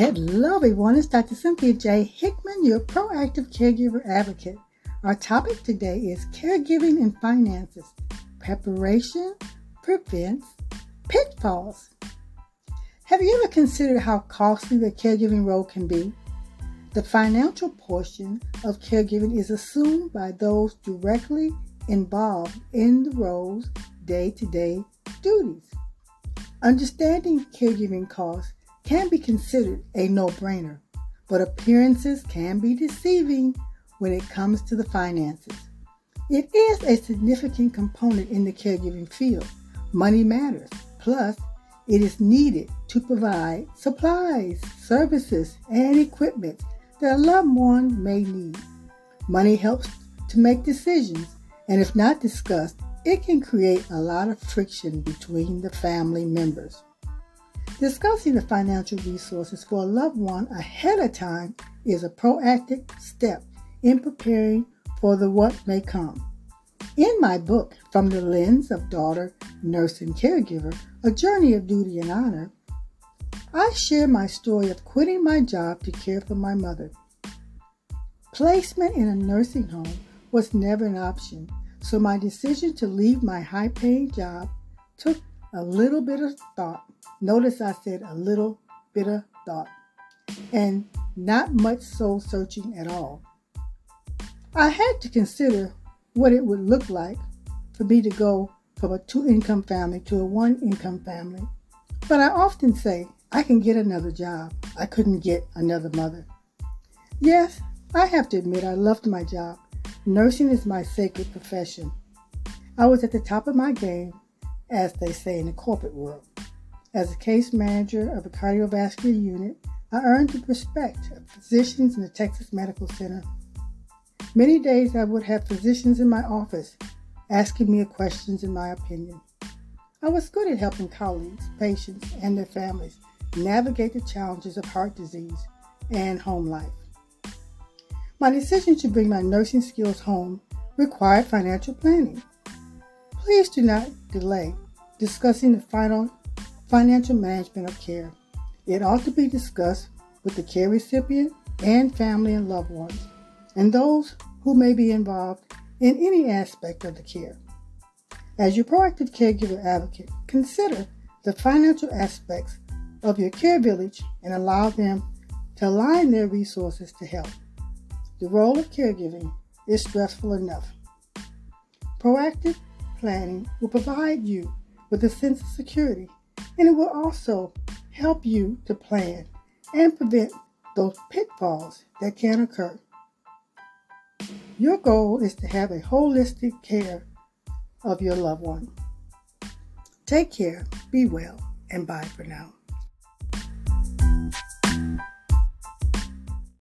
Hello, everyone. It's Dr. Cynthia J. Hickman, your proactive caregiver advocate. Our topic today is caregiving and finances. Preparation prevents pitfalls. Have you ever considered how costly the caregiving role can be? The financial portion of caregiving is assumed by those directly involved in the role's day to day duties. Understanding caregiving costs can be considered a no brainer, but appearances can be deceiving when it comes to the finances. It is a significant component in the caregiving field. Money matters. Plus, it is needed to provide supplies, services, and equipment that a loved one may need. Money helps to make decisions, and if not discussed, it can create a lot of friction between the family members. Discussing the financial resources for a loved one ahead of time is a proactive step in preparing for the what may come. In my book, From the Lens of Daughter, Nurse, and Caregiver A Journey of Duty and Honor, I share my story of quitting my job to care for my mother. Placement in a nursing home was never an option, so my decision to leave my high paying job took a little bit of thought. Notice I said a little bit of thought and not much soul searching at all. I had to consider what it would look like for me to go from a two income family to a one income family. But I often say, I can get another job. I couldn't get another mother. Yes, I have to admit I loved my job. Nursing is my sacred profession. I was at the top of my game as they say in the corporate world. As a case manager of a cardiovascular unit, I earned the respect of physicians in the Texas Medical Center. Many days I would have physicians in my office asking me questions in my opinion. I was good at helping colleagues, patients, and their families navigate the challenges of heart disease and home life. My decision to bring my nursing skills home required financial planning. Please do not delay discussing the final financial management of care. It ought to be discussed with the care recipient and family and loved ones, and those who may be involved in any aspect of the care. As your proactive caregiver advocate, consider the financial aspects of your care village and allow them to align their resources to help. The role of caregiving is stressful enough. Proactive planning will provide you with a sense of security and it will also help you to plan and prevent those pitfalls that can occur. Your goal is to have a holistic care of your loved one. Take care, be well, and bye for now.